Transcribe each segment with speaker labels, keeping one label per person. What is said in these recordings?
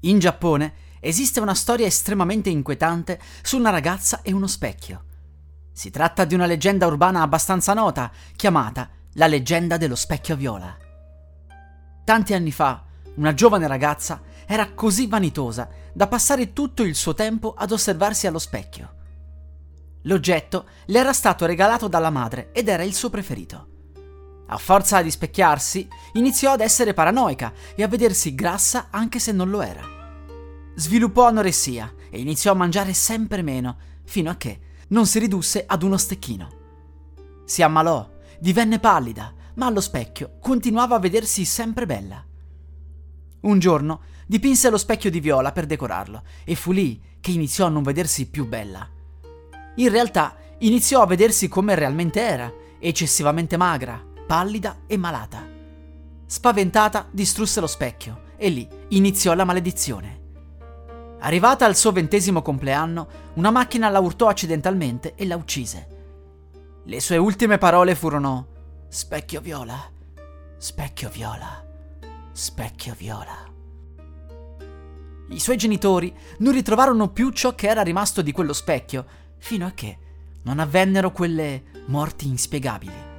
Speaker 1: In Giappone esiste una storia estremamente inquietante su una ragazza e uno specchio. Si tratta di una leggenda urbana abbastanza nota, chiamata la leggenda dello specchio viola. Tanti anni fa, una giovane ragazza era così vanitosa da passare tutto il suo tempo ad osservarsi allo specchio. L'oggetto le era stato regalato dalla madre ed era il suo preferito. A forza di specchiarsi, iniziò ad essere paranoica e a vedersi grassa anche se non lo era. Sviluppò anoressia e iniziò a mangiare sempre meno, fino a che non si ridusse ad uno stecchino. Si ammalò, divenne pallida, ma allo specchio continuava a vedersi sempre bella. Un giorno dipinse lo specchio di viola per decorarlo e fu lì che iniziò a non vedersi più bella. In realtà iniziò a vedersi come realmente era, eccessivamente magra, pallida e malata. Spaventata, distrusse lo specchio e lì iniziò la maledizione. Arrivata al suo ventesimo compleanno, una macchina la urtò accidentalmente e la uccise. Le sue ultime parole furono Specchio viola, specchio viola, specchio viola. I suoi genitori non ritrovarono più ciò che era rimasto di quello specchio, fino a che non avvennero quelle morti inspiegabili.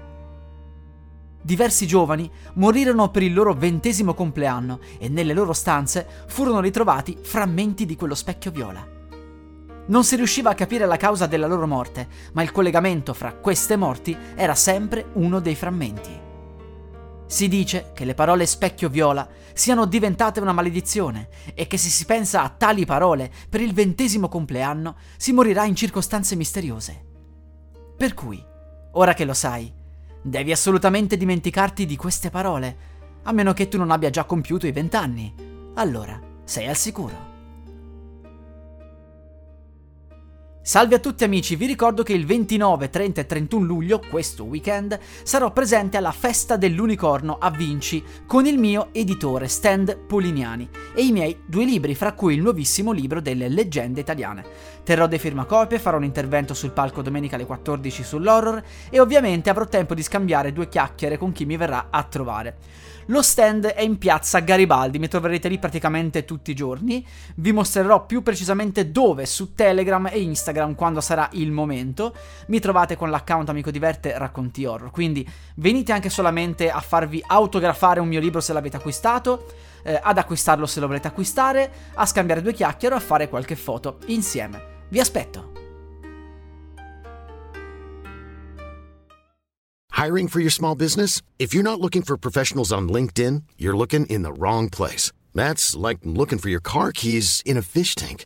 Speaker 1: Diversi giovani morirono per il loro ventesimo compleanno e nelle loro stanze furono ritrovati frammenti di quello specchio viola. Non si riusciva a capire la causa della loro morte, ma il collegamento fra queste morti era sempre uno dei frammenti. Si dice che le parole specchio viola siano diventate una maledizione e che se si pensa a tali parole per il ventesimo compleanno si morirà in circostanze misteriose. Per cui, ora che lo sai, Devi assolutamente dimenticarti di queste parole, a meno che tu non abbia già compiuto i vent'anni. Allora, sei al sicuro. Salve a tutti amici, vi ricordo che il 29, 30 e 31 luglio, questo weekend, sarò presente alla Festa dell'Unicorno a Vinci con il mio editore Stand Polignani e i miei due libri, fra cui il nuovissimo libro delle leggende italiane. Terrò dei firmacopie, farò un intervento sul palco domenica alle 14 sull'horror e ovviamente avrò tempo di scambiare due chiacchiere con chi mi verrà a trovare. Lo stand è in piazza Garibaldi, mi troverete lì praticamente tutti i giorni. Vi mostrerò più precisamente dove su Telegram e Instagram quando sarà il momento. Mi trovate con l'account Amico Diverte Racconti Horror, quindi venite anche solamente a farvi autografare un mio libro se l'avete acquistato, eh, ad acquistarlo se lo volete acquistare, a scambiare due chiacchiere o a fare qualche foto insieme. Vi aspetto!
Speaker 2: Hiring for your small business? If you're not looking for professionals on LinkedIn, you're looking in the wrong place. That's like looking for your car keys in a fish tank.